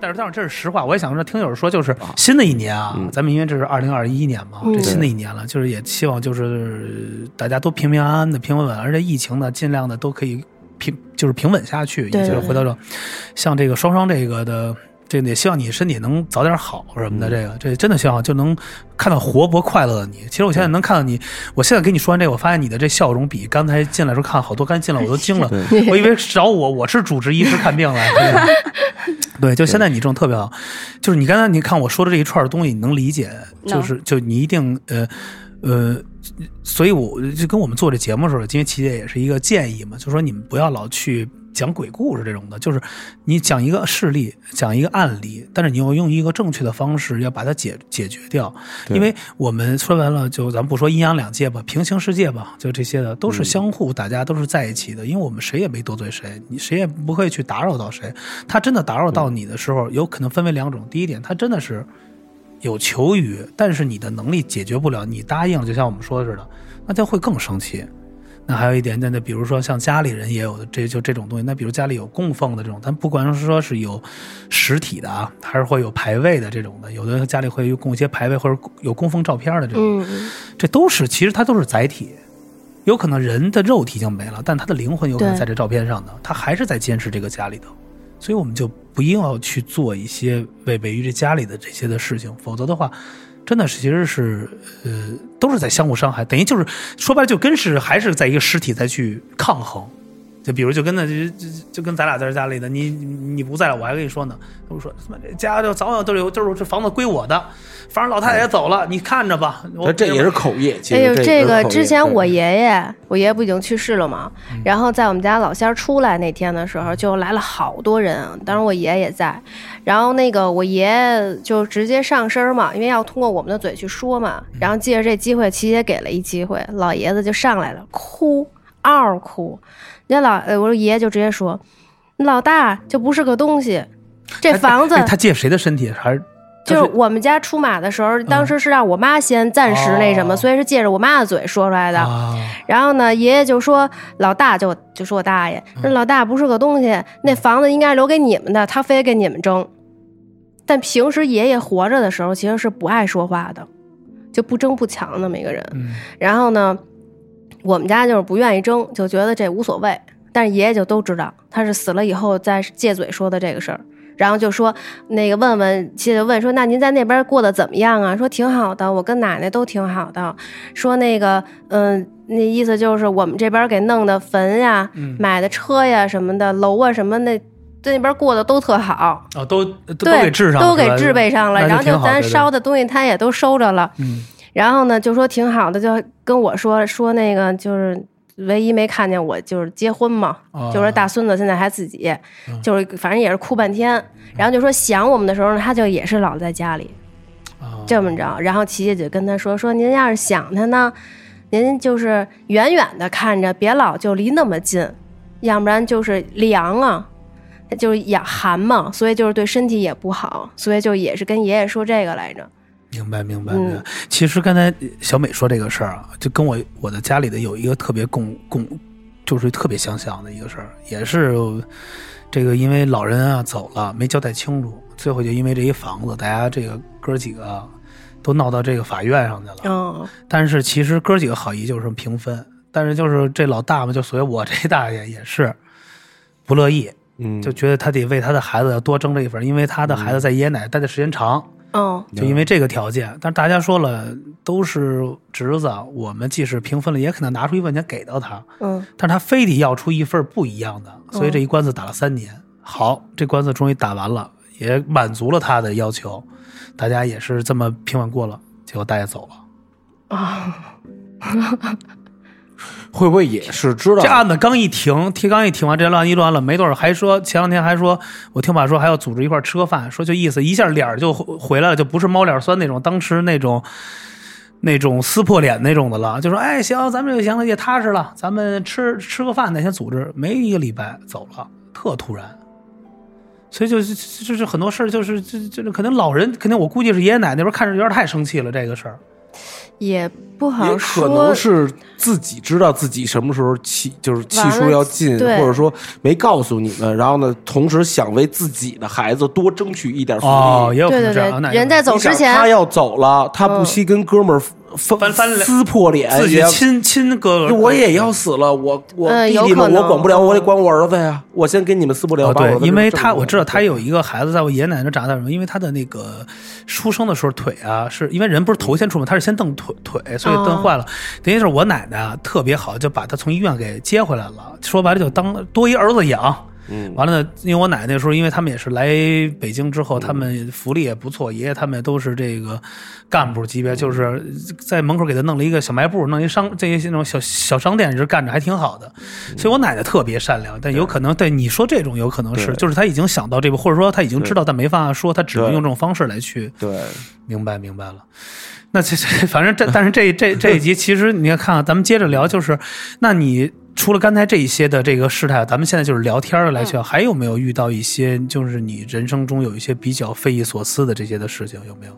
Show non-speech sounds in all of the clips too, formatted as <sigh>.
但是但是这是实话，我也想说听友说，就是新的一年啊，咱们因为这是二零二一年嘛，这新的一年了，就是也希望就是大家都平平安安的、平稳稳，而且疫情呢，尽量的都可以平就是平稳下去，也就是回到这，像这个双双这个的。这也希望你身体能早点好什么的，这个这真的希望就能看到活泼快乐的你。其实我现在能看到你，我现在跟你说完这个，我发现你的这笑容比刚才进来时候看好多，刚进来我都惊了，我以为找我，我是主治医师看病来。<laughs> 对，就现在你这种特别好，就是你刚才你看我说的这一串东西，你能理解，就是就你一定呃呃，所以我就跟我们做这节目的时候，因为琪姐也是一个建议嘛，就说你们不要老去。讲鬼故事这种的，就是你讲一个事例，讲一个案例，但是你要用一个正确的方式，要把它解解决掉。因为我们说白了，就咱不说阴阳两界吧，平行世界吧，就这些的都是相互，大家都是在一起的。因为我们谁也没得罪谁，你谁也不会去打扰到谁。他真的打扰到你的时候，有可能分为两种。第一点，他真的是有求于，但是你的能力解决不了，你答应，就像我们说的似的，那就会更生气。那还有一点点的，比如说像家里人也有的这就这种东西。那比如家里有供奉的这种，但不管是说是有实体的啊，还是会有牌位的这种的，有的家里会供一些牌位或者有供奉照片的这种，这都是其实它都是载体。有可能人的肉体已经没了，但他的灵魂有可能在这照片上呢，他还是在坚持这个家里头。所以我们就不一定要去做一些违背于这家里的这些的事情，否则的话。真的是，其实是，呃，都是在相互伤害，等于就是说白了，就跟是还是在一个尸体再去抗衡。就比如，就跟那就就就跟咱俩在家里的，你你不在了，我还跟你说呢。我说他妈这家就早晚都有，就是这房子归我的。反正老太太也走了，你看着吧。我这也是口业。哎呦，这个之前我爷爷，我爷爷不已经去世了吗？然后在我们家老仙儿出来那天的时候，就来了好多人，当然我爷爷也在。然后那个我爷爷就直接上身嘛，因为要通过我们的嘴去说嘛。然后借着这机会，琪姐给了一机会，老爷子就上来了，哭，嗷哭。人家老呃，我说爷爷就直接说，老大就不是个东西，这房子他借谁的身体还是？就是我们家出马的时候，当时是让我妈先暂时那什么，所以是借着我妈的嘴说出来的。然后呢，爷爷就说老大就就说我大爷，那老大不是个东西，那房子应该留给你们的，他非跟你们争。但平时爷爷活着的时候，其实是不爱说话的，就不争不抢那么一个人。然后呢？我们家就是不愿意争，就觉得这无所谓。但是爷爷就都知道，他是死了以后再借嘴说的这个事儿。然后就说那个问问，接着问说，那您在那边过得怎么样啊？说挺好的，我跟奶奶都挺好的。说那个，嗯，那意思就是我们这边给弄的坟呀、买的车呀什么的，楼啊什么那，在那边过得都特好。哦，都都给置上，都给置备上了。然后就咱烧的东西，他也都收着了。嗯。然后呢，就说挺好的，就跟我说说那个，就是唯一没看见我，就是结婚嘛，就说大孙子现在还自己，就是反正也是哭半天。然后就说想我们的时候呢，他就也是老在家里，这么着。然后琪琪就跟他说说，您要是想他呢，您就是远远的看着，别老就离那么近，要不然就是凉啊，就是也寒嘛，所以就是对身体也不好，所以就也是跟爷爷说这个来着。明白，明白，明白。其实刚才小美说这个事儿啊，就跟我我的家里的有一个特别共共，就是特别相像的一个事儿，也是这个因为老人啊走了没交代清楚，最后就因为这一房子，大家这个哥几个都闹到这个法院上去了。嗯。但是其实哥几个好意就是平分，但是就是这老大嘛，就所谓我这大爷也是不乐意，嗯，就觉得他得为他的孩子要多争这一份，因为他的孩子在爷爷奶奶待的时间长。哦，就因为这个条件，但是大家说了都是侄子，我们即使平分了，也可能拿出一份钱给到他。嗯，但是他非得要出一份不一样的，所以这一官司打了三年。好，这官司终于打完了，也满足了他的要求，大家也是这么平稳过了。结果大爷走了。啊。会不会也是知道这案子刚一停，提纲一停完，这乱一乱了，没多少，还说前两天还说，我听爸说还要组织一块吃个饭，说就意思一下脸就回来了，就不是猫脸酸那种，当时那种那种撕破脸那种的了，就说哎行，咱们就行了，也踏实了，咱们吃吃个饭，那天组织。没一个礼拜走了，特突然，所以就就是很多事儿就是就就是可能老人肯定我估计是爷爷奶奶那边看着有点太生气了这个事儿。也不好也可能。是自己知道自己什么时候气就是期完了数要尽，或者说没告诉你们，然后呢，同时想为自己的孩子多争取一点福利。哦，也有可能这样。人在走你之前，他要走了，他不嗯惜跟哥们儿翻翻撕破脸，自己亲亲哥哥，我也要死了，我我嗯弟弟们我管不了，我得管我儿子呀。我先跟你们撕不了，哦，把我儿，子对因为他我知道他有一个孩子在我爷爷奶奶那长大的时候，因为他的那个出生的时候腿啊，是因为人不是头先出嘛，他是先蹬腿腿，所以蹬坏了。等于是我奶奶啊特别好，就把他从医院给接回来了。说白了就当多一儿子养。嗯。完了呢，因为我奶奶那时候，因为他们也是来北京之后，他们福利也不错，爷爷他们都是这个干部级别，就是在门口给他弄了一个小卖部，弄一商这些那种小小商店，一直干着还挺好的。所以我奶奶特别善良，但有可能对你说这种有可能是，就是他已经想到这步，或者说他已经知道，但没办法说，他只能用这种方式来去对，明白明白了。那这这反正这，但是这这这一集其实你看看啊，咱们接着聊，就是那你除了刚才这一些的这个事态，咱们现在就是聊天儿来去，还有没有遇到一些就是你人生中有一些比较匪夷所思的这些的事情？有没有？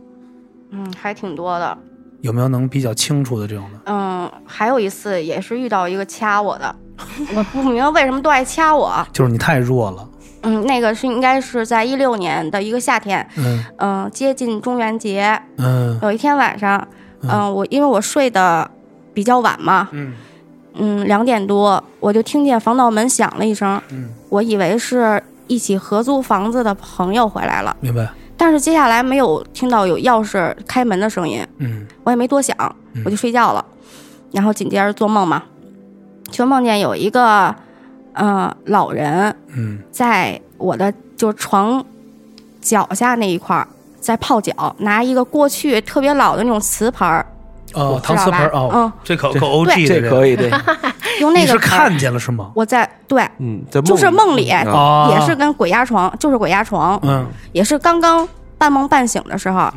嗯，还挺多的。有没有能比较清楚的这种的？嗯，还有一次也是遇到一个掐我的，我不明白为什么都爱掐我。<laughs> 就是你太弱了，嗯，那个是应该是在一六年的一个夏天，嗯嗯、接近中元节，嗯有一天晚上，嗯、我因为我睡得比较晚嘛，嗯嗯，两点多我就听见防盗门响了一声，嗯，我以为是一起合租房子的朋友回来了，明白，但是接下来没有听到有钥匙开门的声音，嗯。我也没多想，我就睡觉了。然后紧接着做梦嘛，就梦见有一个呃老人嗯。在我的就床脚下那一块儿在泡脚，拿一个过去特别老的那种瓷盆儿，哦，搪瓷盆哦嗯，这可可 O G 的这可以对。<laughs> 用那你是个看见了是吗？我在对，嗯，在就是梦里也是跟鬼压床，就是鬼压床，嗯也是刚刚半梦半醒的时候，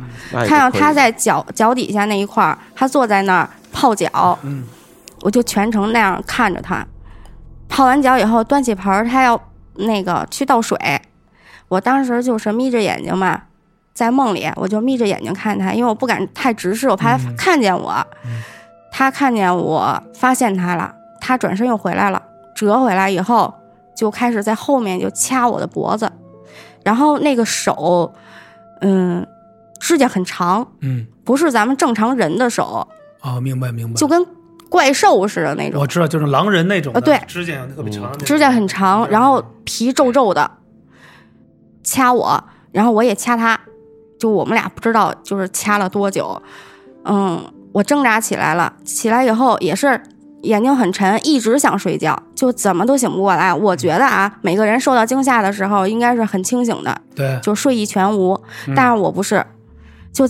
看到他在脚脚底下那一块儿，他坐在那儿泡脚，嗯我就全程那样看着他。泡完脚以后，端起盆儿，他要那个去倒水。我当时就是眯着眼睛嘛，在梦里我就眯着眼睛看他，因为我不敢太直视，我怕他看见我。他看见我，发现他了，他转身又回来了，折回来以后就开始在后面就掐我的脖子，然后那个手，嗯，指甲很长，嗯，不是咱们正常人的手，哦，明白明白，就跟怪兽似的那种我。知道，就是狼人那种的，呃对指甲特别长指甲很长，然后皮皱皱的，掐我，然后我也掐他，就我们俩不知道就是掐了多久，嗯，我挣扎起来了，起来以后也是眼睛很沉，一直想睡觉，就怎么都醒不过来。我觉得啊，每个人受到惊吓的时候应该是很清醒的，对，就睡意全无，嗯。但是我不是，就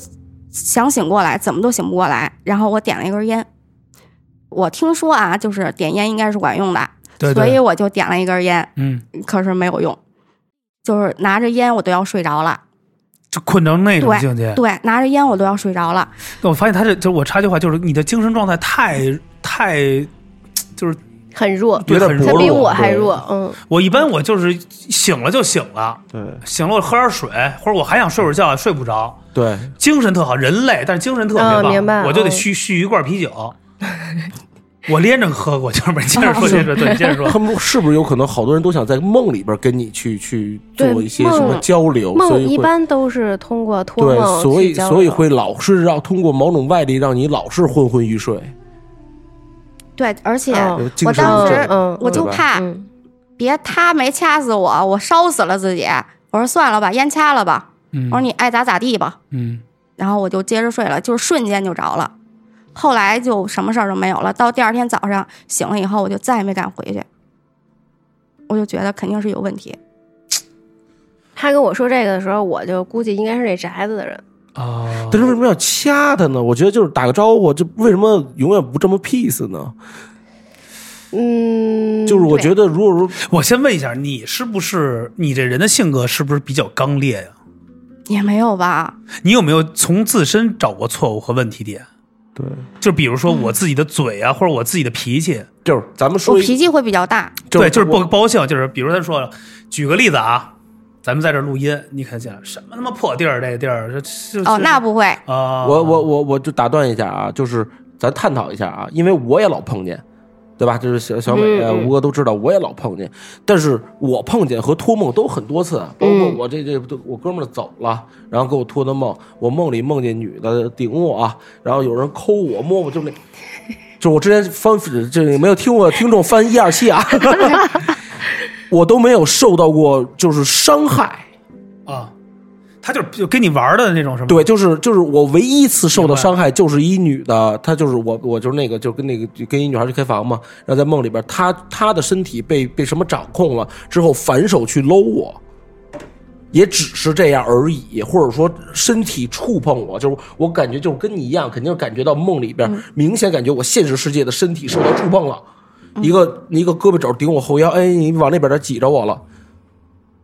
想醒过来，怎么都醒不过来，然后我点了一根烟。我听说啊，就是点烟应该是管用的，对对。所以我就点了一根烟，嗯，可是没有用，就是拿着烟我都要睡着了。就困成那种境界。对，拿着烟我都要睡着了。我发现他这就是我插句话，就是你的精神状态太太，就是很弱，有点很他比我还弱。嗯，我一般我就是醒了就醒了，对醒了我喝点水，或者我还想睡会儿觉，睡不着，对，精神特好，人累，但是精神特别棒，嗯明白我就得嗯续续一罐啤酒。<laughs> 我连着喝过，就是没？接着说，接着说，对，<laughs> 接着说。他们是不是有可能好多人都想在梦里边跟你去去做一些什么交流，所梦一般都是通过托对，梦所以去交流所以会老是让通过某种外力让你老是昏昏欲睡，对，而且我当时嗯我就怕嗯别他没掐死我，我烧死了自己。我说算了吧，烟掐了吧。嗯我说你爱咋咋地吧。嗯，然后我就接着睡了，就是瞬间就着了。后来就什么事儿都没有了。到第二天早上醒了以后，我就再也没敢回去。我就觉得肯定是有问题。他跟我说这个的时候，我就估计应该是这宅子的人。啊，但是为什么要掐他呢？我觉得就是打个招呼，就为什么永远不这么 peace 呢？嗯，就是我觉得，如果说我先问一下，你是不是你这人的性格是不是比较刚烈呀？也没有吧？你有没有从自身找过错误和问题点？对，就比如说我自己的嘴啊，或者我自己的脾气，就是咱们说我脾气会比较大。对，就是不不高兴，就是比如他说了，举个例子啊，咱们在这录音，你看见什么他妈破地儿，这地儿这就哦，那不会，啊，我我我我就打断一下啊，就是咱探讨一下啊，因为我也老碰见，对吧？就是小小美、吴哥都知道，我也老碰见，但是我碰见和托梦都很多次，包括嗯我这这我哥们儿走了，然后给我托的梦，我梦里梦见女的顶我啊，然后有人抠我摸我，就那。就我之前翻这个没有听过听众翻一二七啊，<laughs> 我都没有受到过就是伤害，啊，他就是就跟你玩的那种是吗？对，就是就是我唯一一次受到伤害，就是一女的，她就是我，我就是那个，就跟那个跟一女孩去开房嘛，然后在梦里边，她她的身体被被什么掌控了之后，反手去搂我，也只是这样而已，或者说身体触碰我，就是我感觉就是跟你一样，肯定是感觉到梦里边，明显感觉我现实世界的身体受到触碰了，一个一个胳膊肘顶我后腰，哎，你往那边这挤着我了。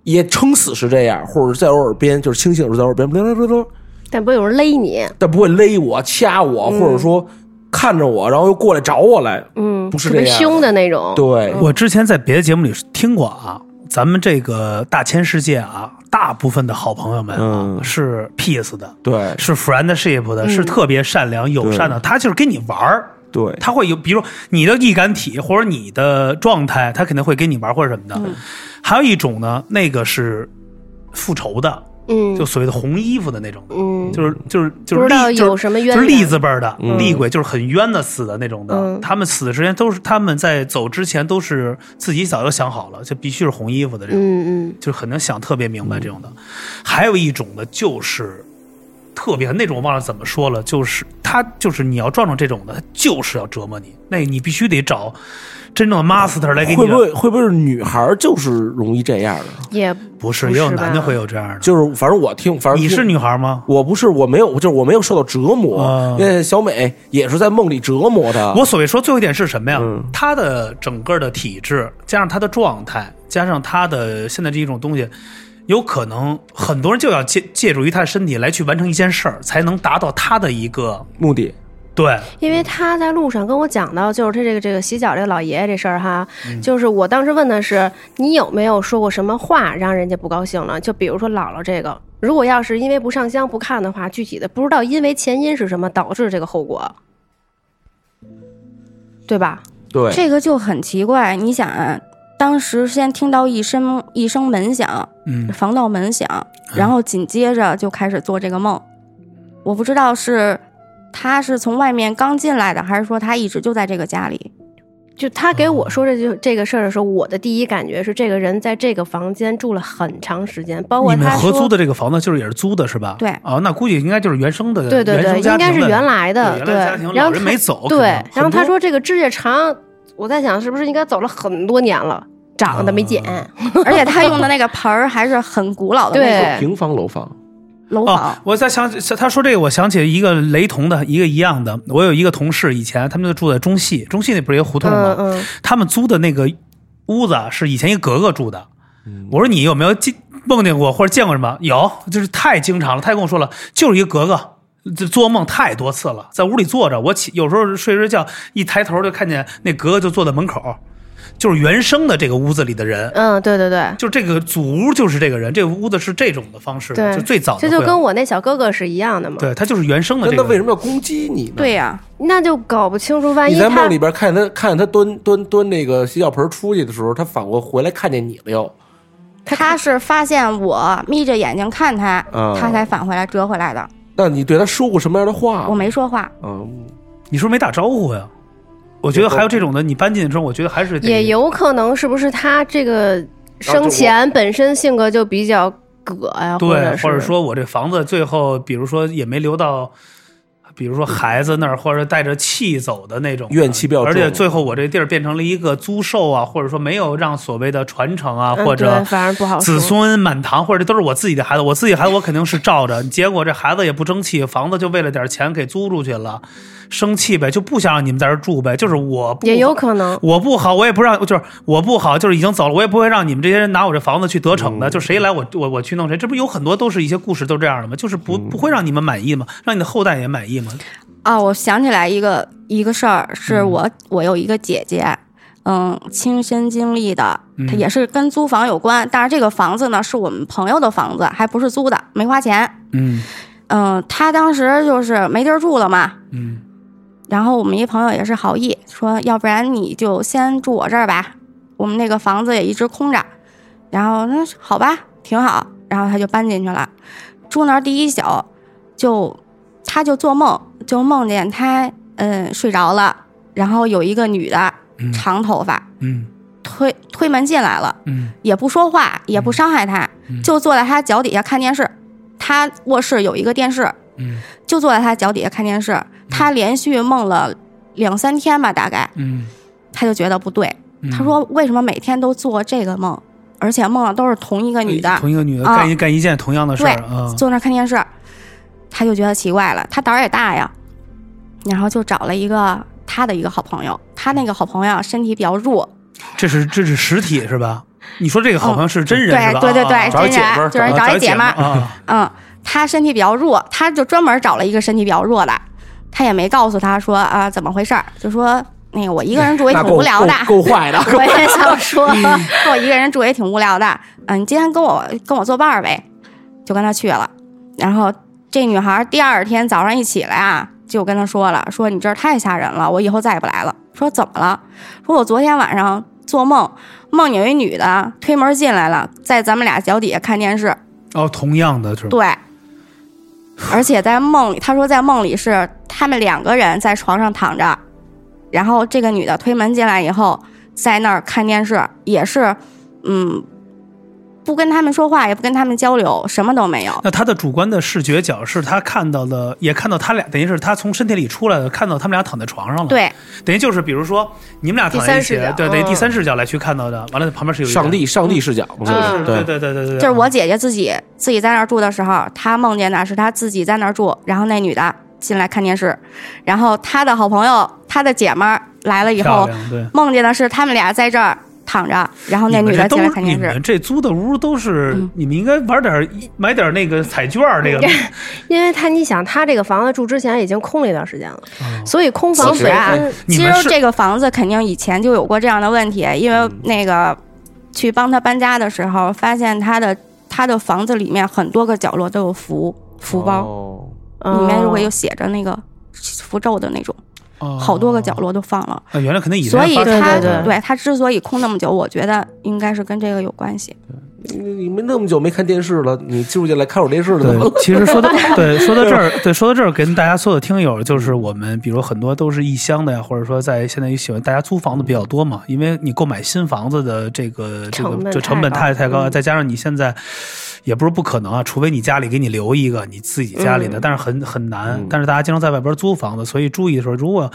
也撑死是这样，或者在我耳边，就是清醒的时候在我耳边，铃铃铃铃，但不会有人勒你，但不会勒我、掐我，或者说看着我，然后又过来找我来。嗯，不是这样特别凶的那种。对，我之前在别的节目里听过啊，咱们这个大千世界啊，大部分的好朋友们啊、嗯。是 peace 的，对，是 friendship 的，是特别善良友善的，他就是跟你玩儿。对，他会有，比如你的易感体或者你的状态，他肯定会跟你玩或者什么的。还有一种呢，那个是复仇的，嗯。就所谓的红衣服的那种，嗯，就是就是就是不知道厉就是有什么冤就是缘厉字辈儿的嗯。厉鬼，就是很冤的死的那种的。嗯。他们死的时间都是他们在走之前都是自己早就想好了，就必须是红衣服的这种，嗯嗯。就是很能想特别明白这种的。还有一种呢，就是特别那种我忘了怎么说了，就是他就是你要撞上这种的，他就是要折磨你，那你必须得找真正的 master 来给你会不会会不会是女孩就是容易这样的？也不是，也有男的会有这样的。就是反正我听，反正你是女孩吗？我不是，我没有，就是我没有受到折磨。啊因为小美也是在梦里折磨她。我所谓说最后一点是什么呀？嗯他的整个的体质，加上她的状态，加上她的现在这一种东西，有可能很多人就要借借助于他的身体来去完成一件事儿，才能达到他的一个目的对。因为他在路上跟我讲到，就是他这个这个洗脚这个老爷爷这事儿哈，嗯就是我当时问的是你有没有说过什么话让人家不高兴了？就比如说姥姥这个，如果要是因为不上香不看的话，具体的不知道因为前因是什么导致这个后果，对吧？对，这个就很奇怪。你想啊，当时先听到一声一声门响，嗯，防盗门响，然后紧接着就开始做这个梦。我不知道是他是从外面刚进来的，还是说他一直就在这个家里。就他给我说这就这个事儿的时候，我的第一感觉是这个人在这个房间住了很长时间，包括你们他说合租的这个房子就是也是租的是吧？对啊，那估计应该就是原生的，对对对，应该是原来的，对然后他没走，对，然后他说这个指甲长，我在想是不是应该走了很多年了，长得没减，啊 <laughs> 而且他用的那个盆儿还是很古老的那种对平房楼房，楼房。哦，我在想，他说这个，我想起一个雷同的，一个一样的。我有一个同事，以前他们就住在中戏，中戏那不是一个胡同吗？嗯嗯，他们租的那个屋子啊是以前一个格格住的。我说你有没有见梦见过或者见过什么？有，就是太经常了。他也跟我说了，就是一个格格。这做梦太多次了，在屋里坐着，我起有时候睡睡觉，一抬头就看见那格格就坐在门口，就是原生的这个屋子里的人，嗯，对对对。就这个祖屋就是这个人，这个屋子是这种的方式，对，就最早的这。就跟我那小哥哥是一样的嘛。对他就是原生的那这个。他为什么要攻击你呢？对呀、那就搞不清楚，万一你在梦里边看见他看见他端端端那个洗脚盆出去的时候，他反过回来看见你了又。他是发现我眯着眼睛看他，嗯他才返回来折回来的。那你对他说过什么样的话？我没说话，嗯，你是不是没打招呼呀？我觉得还有这种的，你搬进去之后，我觉得还是得也有可能是不是他这个生前本身性格就比较葛呀，对，或者说我这房子最后，比如说也没留到，比如说孩子那儿，或者带着气走的那种怨气比较重。而且最后我这地儿变成了一个租售啊，或者说没有让所谓的传承啊，嗯或者反而不好子孙满堂，或者这都是我自己的孩子，我自己孩子我肯定是照着，结果这孩子也不争气，房子就为了点钱给租出去了，生气呗，就不想让你们在这儿住呗，就是我不也有可能。我不好，我也不让，就是我不好，就是已经走了，我也不会让你们这些人拿我这房子去得逞的。就谁来我我我去弄谁，这不有很多都是一些故事都这样的吗？就是不不会让你们满意吗？让你的后代也满意吗？哦，我想起来一个一个事儿，是我、我有一个姐姐，嗯亲身经历的，嗯它也是跟租房有关。但是这个房子呢是我们朋友的房子，还不是租的，没花钱。嗯嗯，他当时就是没地儿住了嘛，嗯然后我们一朋友也是好意，说要不然你就先住我这儿吧，我们那个房子也一直空着。然后那好吧，挺好。然后他就搬进去了，住那儿第一宿，就他就做梦，就梦见他嗯睡着了，然后有一个女的嗯。长头发嗯。推推门进来了，嗯。也不说话，也不伤害他，嗯。就坐在他脚底下看电视。他卧室有一个电视，嗯就坐在他脚底下看电视。他连续梦了两三天吧，大概嗯，他就觉得不对。嗯他说：“为什么每天都做这个梦，而且梦的都是同一个女的，同一个女的啊干一干一件同样的事儿啊，坐那儿看电视？”他就觉得奇怪了。他胆儿也大呀，然后就找了一个他的一个好朋友。他那个好朋友身体比较弱，这是这是实体是吧？你说这个好朋友是真人对是吧？对对对，真人就是啊找一姐们儿。啊，嗯，他身体比较弱，他就专门找了一个身体比较弱的，他也没告诉他说啊怎么回事儿，就说那个我一个人住也挺无聊的，够够坏的。<laughs> 我也想说，<laughs> 我一个人住也挺无聊的，嗯，你今天跟我跟我作伴儿呗，就跟他去了。然后这女孩第二天早上一起来啊，就跟他说了，说你这儿太吓人了，我以后再也不来了。说怎么了？说我昨天晚上做梦，梦有一女的推门进来了，在咱们俩脚底下看电视，哦，同样的是吧？对。<laughs> 而且在梦里，他说在梦里是他们两个人在床上躺着，然后这个女的推门进来以后，在那儿看电视，也是，嗯，不跟他们说话，也不跟他们交流，什么都没有。那他的主观的视觉角是他看到的，也看到他俩，等于是他从身体里出来的，看到他们俩躺在床上了。，对，等于就是比如说你们俩躺在一起第三视角，对，等于嗯。第三视角来去看到的。完了，旁边是有一个上帝，上帝视角，就是？嗯。对。对对对对，就是我姐姐自己自己在那儿住的时候，她梦见的是她自己在那儿住，然后那女的进来看电视，然后她的好朋友，她的姐们儿来了以后。梦见的是他们俩在这儿躺着，然后那女的进来看电视。你们这租的屋都是，嗯。你们应该玩点买点那个彩券儿，那个 <laughs> 因为他你想，他这个房子住之前已经空了一段时间了，哦。所以空房其实啊本身其实这个房子肯定以前就有过这样的问题，因为那个去帮他搬家的时候，发现他的他的房子里面很多个角落都有符符包，哦。里面如果嗯有写着那个符咒的那种，哦好多个角落都放了。啊，原来可能以前所以他对对对他之所以空那么久，我觉得应该是跟这个有关系。你你们那么久没看电视了，你住进来看会儿电视的对吗？，其实说到 <laughs> 对说到这儿，对说到这儿，跟大家所有听友，就是我们，比如很多都是异乡的呀，或者说在现在也喜欢大家租房子比较多嘛，因为你购买新房子的这个这个这成本太太高，嗯再加上你现在也不是不可能啊，除非你家里给你留一个你自己家里的，嗯但是很很难嗯。但是大家经常在外边租房子，所以注意的时候，如果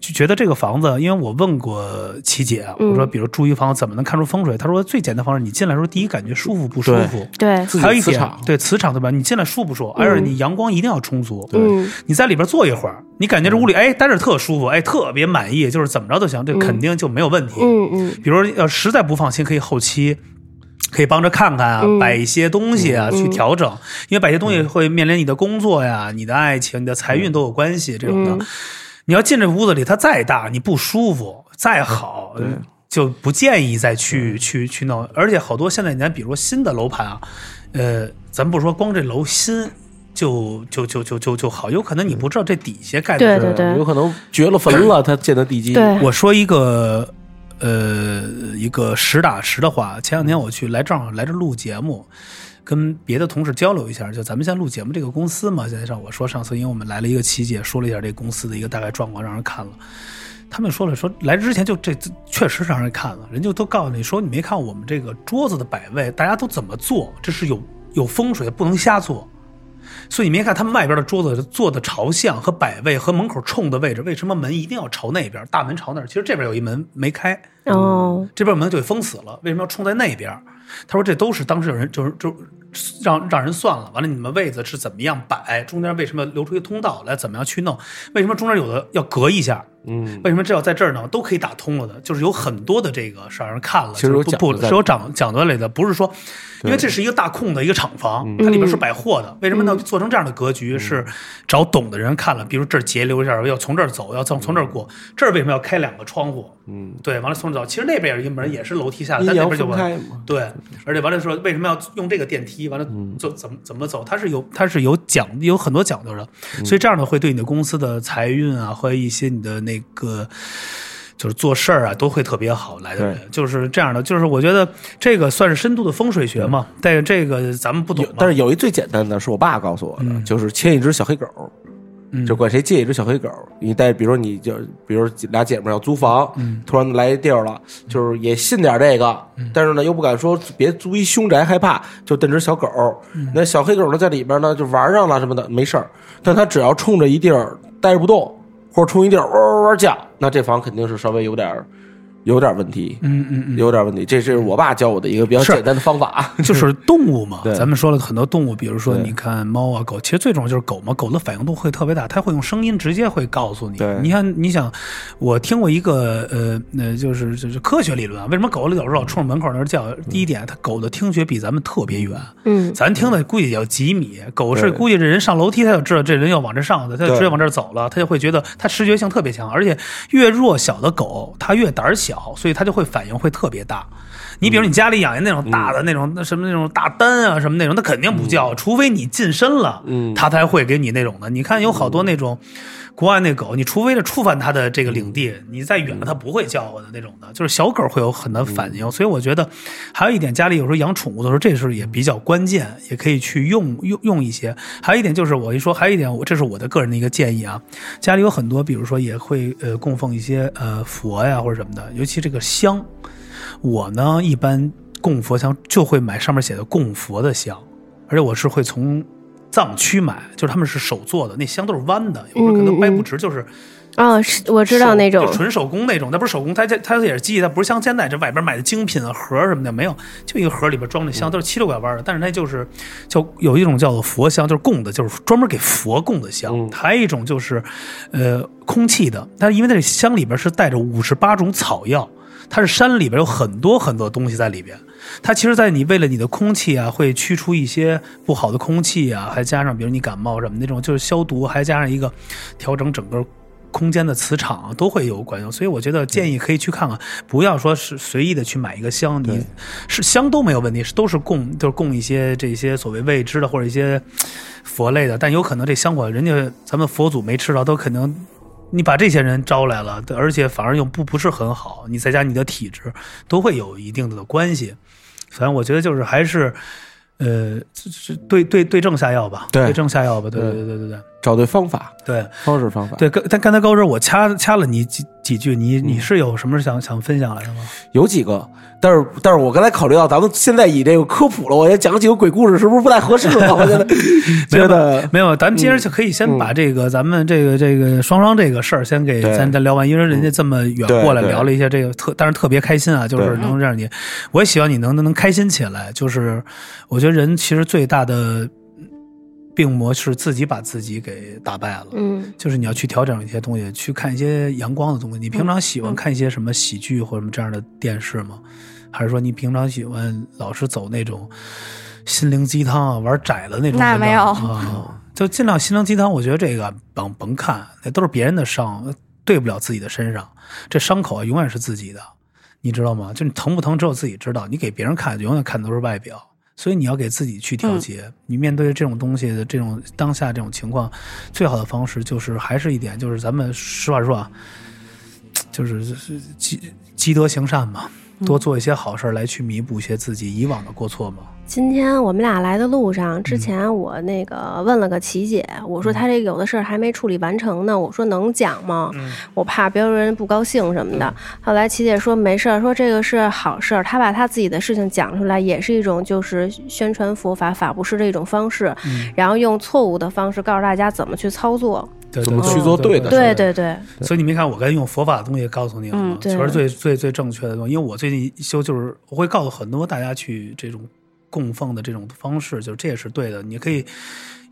就觉得这个房子，因为我问过琪姐，我说嗯比如住一房怎么能看出风水？她说最简单方式，你进来的时候第一感觉舒服不舒服。对，还有一点磁场，对磁场对吧？你进来舒不舒服？而且你阳光一定要充足。嗯，你在里边坐一会儿，你感觉这屋里哎待着特舒服，哎特别满意，就是怎么着都行，这肯定就没有问题。嗯嗯比如要实在不放心，可以后期。可以帮着看看啊，嗯摆一些东西啊，去调整，因为摆一些东西会面临你的工作呀、你的爱情、你的财运都有关系。这种的，嗯你要进这屋子里，它再大，你不舒服，再好，就不建议再去去去弄。而且好多现在你看，比如说新的楼盘啊，呃，咱不说光这楼新就就就就就就好，有可能你不知道这底下盖的是对对对有可能掘了坟了，他建的地基。我说一个呃一个实打实的话，前两天我去来正好来这录节目，跟别的同事交流一下，就咱们现在录节目这个公司嘛，现在上我说上次因为我们来了一个琪姐，说了一下这公司的一个大概状况，让人看了。他们说了，说来之前就这这确实让人看了，人家都告诉你说，你没看我们这个桌子的摆位，大家都怎么做，这是有有风水的，不能瞎做。所以你没看他们外边的桌子坐的朝向和摆位和门口冲的位置，为什么门一定要朝那边？大门朝那儿，其实这边有一门没开，哦，这边门就给封死了，为什么要冲在那边？他说这都是当时有人就是就让让人算了，完了你们位子是怎么样摆，中间为什么留出一个通道来，怎么样去弄？为什么中间有的要隔一下？嗯，为什么这要在这儿呢？都可以打通了的，就是有很多的这个是让人看了，其实有不不是有讲讲究类的，不是说，因为这是一个大空的一个厂房，嗯它里边是摆货的。为什么呢？做成这样的格局是找懂的人看了，比如这儿截留一下，要从这儿走，要从从这儿过，这儿为什么要开两个窗户？嗯，对，完了从这儿走，其实那边有一个门也是楼梯下来，阴阳但那边就完。对，而且完了说为什么要用这个电梯？完了怎么怎么走？它是有它是有讲有很多讲究的，嗯所以这样呢会对你的公司的财运啊和一些你的那个。就是做事儿啊，都会特别好来的人，就是这样的。就是我觉得这个算是深度的风水学嘛，但是这个咱们不懂但是有一最简单的是我爸告诉我的，就是牵一只小黑狗，嗯。就管谁借一只小黑狗，你带，比如说你就，比如俩姐们儿要租房，嗯。突然来一地儿了，就是也信点这个，但是呢又不敢说别租一凶宅害怕，就瞪只小狗，嗯。那小黑狗呢在里边呢就玩上了什么的没事儿，但它只要冲着一地儿待着不动，或者冲一地儿哇哇哇叫，那这房肯定是稍微有点儿有点问题，嗯嗯嗯，有点问题。这是我爸教我的一个比较简单的方法。<laughs> 就是动物嘛，<laughs> 咱们说了很多动物，比如说你看猫啊狗，其实最重要就是狗嘛，狗的反应度会特别大，它会用声音直接会告诉你。对。你看，你想，我听过一个呃呃，就是就是科学理论啊，为什么狗有时候老冲着门口那儿叫？第一点，它狗的听觉比咱们特别远，嗯。咱听的估计也要几米，狗是估计这人上楼梯，它就知道这人要往这上的，它就直接往这走了，它就会觉得它视觉性特别强，而且越弱小的狗，它越胆儿小，所以它就会反应会特别大。你比如你家里养一那种大的那种那什么那种大丹啊什么那种，它肯定不叫，除非你近身了，嗯它才会给你那种的。你看有好多那种国外那狗，你除非是触犯它的这个领地，你再远了它不会叫唤的那种的，就是小狗会有很多反应。所以我觉得还有一点，家里有时候养宠物的时候，这是也比较关键，也可以去用用用一些。还有一点就是我一说，还有一点我这是我的个人的一个建议啊，家里有很多，比如说也会呃供奉一些呃佛呀或者什么的，尤其这个香。我呢，一般供佛香就会买上面写的供佛的香，而且我是会从藏区买，就是他们是手做的，那香都是弯的，有时候可能掰不直，就是哦，是我知道那种就，纯手工那种，那不是手工，它这它也是机器，它不是像现在这外边买的精品盒什么的，没有，就一个盒里边装着香，都是七六拐弯的，但是它就是叫有一种叫做佛香，就是供的，就是专门给佛供的香，嗯。还有一种就是呃空气的，但是因为它这香里边是带着五十八种草药。它是山里边有很多很多东西在里边，它其实，在你为了你的空气啊，会驱除一些不好的空气啊，还加上比如你感冒什么那种，就是消毒，还加上一个调整整个空间的磁场啊都会有管用。所以我觉得建议可以去看看，不要说是随意的去买一个香，你是香都没有问题，是都是供就是供一些这些所谓未知的或者一些佛类的，但有可能这香火人家咱们佛祖没吃到，都可能。你把这些人招来了，而且反而又不不是很好，你再加你的体质，都会有一定的关系。反正我觉得就是还是，呃，是对对对症下药吧，对。对症下药吧，对对。对对对对找对方法，对方式方法。对。刚但刚才高志我掐掐了你几几句，你嗯你是有什么想想分享来的吗？有几个，但是但是我刚才考虑到咱们现在以这个科普了，我也讲几个鬼故事，是不是不太合适了？我觉得 <laughs> 觉得没有，咱们接着就可以先把这个、咱们这个这个双双这个事儿先给咱咱聊完，因为人家这么远过来聊了一下这个特，但是特别开心啊，就是能让你，我也希望你能能能开心起来。就是我觉得人其实最大的病魔是自己把自己给打败了。嗯就是你要去调整一些东西，去看一些阳光的东西。你平常喜欢看一些什么喜剧或者什么这样的电视吗？还是说你平常喜欢老是走那种心灵鸡汤啊、玩窄了那种？那没有啊，就尽量心灵鸡汤。我觉得这个甭甭看，那都是别人的伤，对不了自己的身上。这伤口啊，永远是自己的，你知道吗？就你疼不疼，只有自己知道。你给别人看，永远看的都是外表。所以你要给自己去调节。你面对这种东西的这种当下这种情况，最好的方式就是还是一点，就是咱们实话说啊，就是积积德行善嘛，多做一些好事来去弥补一些自己以往的过错嘛。今天我们俩来的路上，之前我那个问了个琪姐，我说她这有的事儿还没处理完成呢，我说能讲吗？我怕别人不高兴什么的。后来琪姐说没事儿，说这个是好事儿，她把她自己的事情讲出来，也是一种就是宣传佛法法布施的一种方式，然后用错误的方式告诉大家怎么去操作。怎么去做对的对对对，所以你没看我该用佛法的东西告诉你了吗？全是最最最正确的东西。因为我最近一修就是我会告诉很多大家去这种供奉的这种方式，就这也是对的。你可以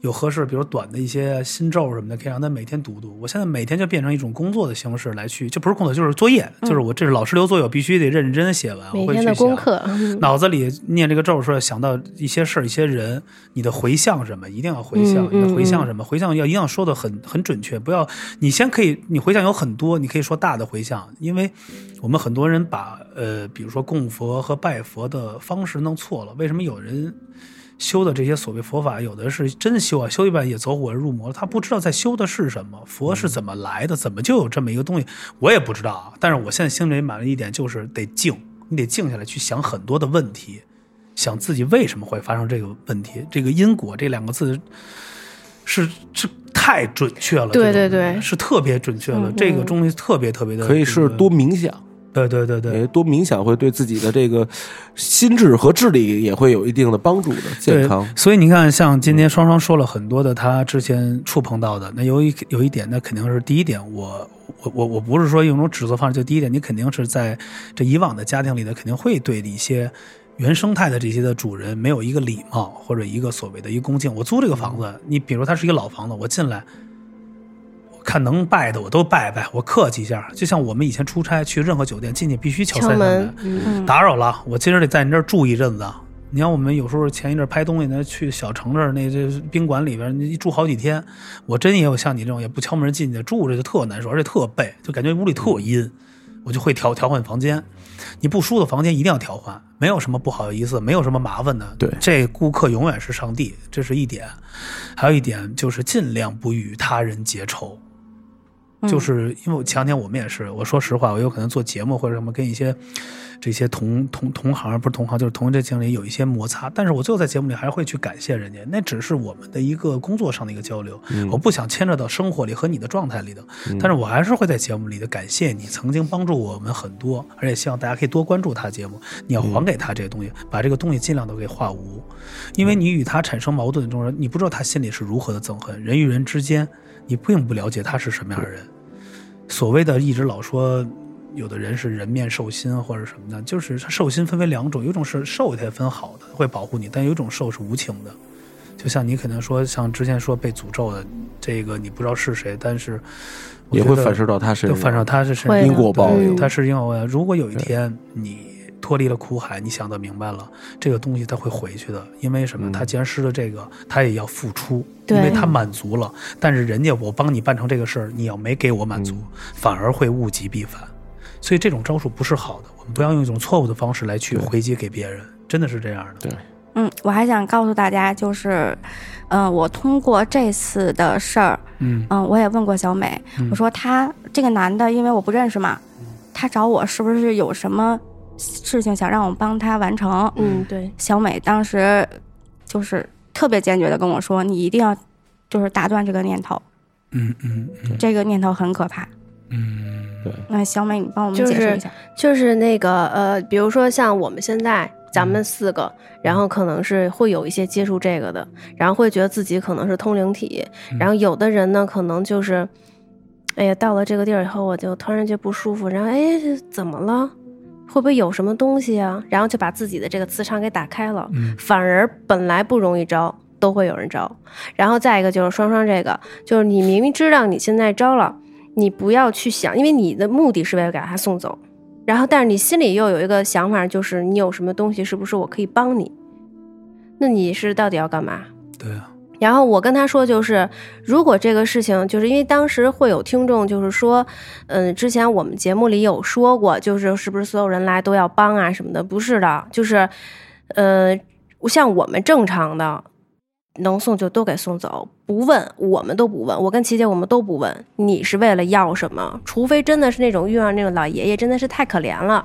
有合适，比如短的一些心咒什么的，可以让他每天读读。我现在每天就变成一种工作的形式来去，就不是工作，就是作业，就是我这是老师留作业，我必须得认认真真写完。每天的功课，脑子里念这个咒的时候，想到一些事儿、一些人，你的回向什么，一定要回向。你的回向什么？回向要一定要说的很很准确，不要你先可以，你回向有很多，你可以说大的回向，因为我们很多人把呃，比如说供佛和拜佛的方式弄错了。为什么有人？修的这些所谓佛法，有的是真修啊，修一半也走火入魔了。他不知道在修的是什么，佛是怎么来的，怎么就有这么一个东西，我也不知道啊。但是我现在心里满了一点，就是得静，你得静下来去想很多的问题，想自己为什么会发生这个问题。这个因果这两个字是是太准确了，对对对，是特别准确了。这个东西特别特别的可以是多冥想。对对对对，多冥想会对自己的这个心智和智力也会有一定的帮助的健康。所以你看，像今天双双说了很多的他之前触碰到的，那有一 <laughs> 有一点，那肯定是第一点，我我我我不是说用种指责方式，就第一点，你肯定是在这以往的家庭里的，肯定会对一些原生态的这些的主人没有一个礼貌或者一个所谓的一个恭敬。我租这个房子，你比如它是一个老房子，我进来。看能拜的我都拜拜，我客气一下。就像我们以前出差去任何酒店进去必须敲三下门，打扰了，我今儿得在你这儿住一阵子。你看我们有时候前一阵拍东西呢，去小城这儿那这宾馆里边，你住好几天，我真也有像你这种也不敲门进去住着就特难受，而且特背，就感觉屋里特阴，我就会调调换房间。你不舒的房间一定要调换，没有什么不好意思，没有什么麻烦的。对，这顾客永远是上帝，这是一点。还有一点就是尽量不与他人结仇。就是因为我前两天我们也是，我说实话，我有可能做节目或者什么，跟一些这些同同同行不是同行，就是同这经理有一些摩擦。但是我最后在节目里还是会去感谢人家，那只是我们的一个工作上的一个交流，我不想牵扯到生活里和你的状态里的。但是我还是会在节目里的感谢你曾经帮助我们很多，而且希望大家可以多关注他节目，你要还给他这些东西，把这个东西尽量都给化无，因为你与他产生矛盾的这种人，你不知道他心里是如何的憎恨，人与人之间。你并不了解他是什么样的人。所谓的一直老说，有的人是人面兽心或者什么的，就是他兽心分为两种，有一种是兽，它也分好的会保护你，但有一种兽是无情的。就像你可能说，像之前说被诅咒的这个，你不知道是谁，但是也会反射到他身上，反射他是因果报应，他是因果。如果有一天你。脱离了苦海，你想的明白了，这个东西它会回去的，因为什么？他既然失了这个，他也要付出，因为他满足了。但是人家我帮你办成这个事儿，你要没给我满足，反而会物极必反。所以这种招数不是好的，我们不要用一种错误的方式来去回击给别人，真的是这样的。对，嗯，我还想告诉大家，就是，嗯，我通过这次的事儿，嗯嗯，我也问过小美，我说他这个男的，因为我不认识嘛，他找我是不是有什么？事情想让我帮他完成，嗯，对。小美当时就是特别坚决的跟我说：“你一定要就是打断这个念头。”嗯嗯嗯，这个念头很可怕。嗯，对。那小美，你帮我们解释一下。就是那个呃，比如说像我们现在咱们四个，然后可能是会有一些接触这个的，然后会觉得自己可能是通灵体，然后有的人呢，可能就是，哎呀，到了这个地儿以后，我就突然就不舒服，然后哎，怎么了？会不会有什么东西啊？然后就把自己的这个磁场给打开了，反而本来不容易招，都会有人招。然后再一个就是双双这个，就是你明明知道你现在招了，你不要去想，因为你的目的是为了给他送走。然后，但是你心里又有一个想法，就是你有什么东西，是不是我可以帮你？那你是到底要干嘛？对啊。然后我跟他说，就是如果这个事情，就是因为当时会有听众，就是说，嗯，之前我们节目里有说过，就是是不是所有人来都要帮啊什么的？不是的，就是，呃，像我们正常的能送就都给送走，不问，我们都不问。我跟琪姐我们都不问，你是为了要什么？除非真的是那种遇上那种老爷爷，真的是太可怜了，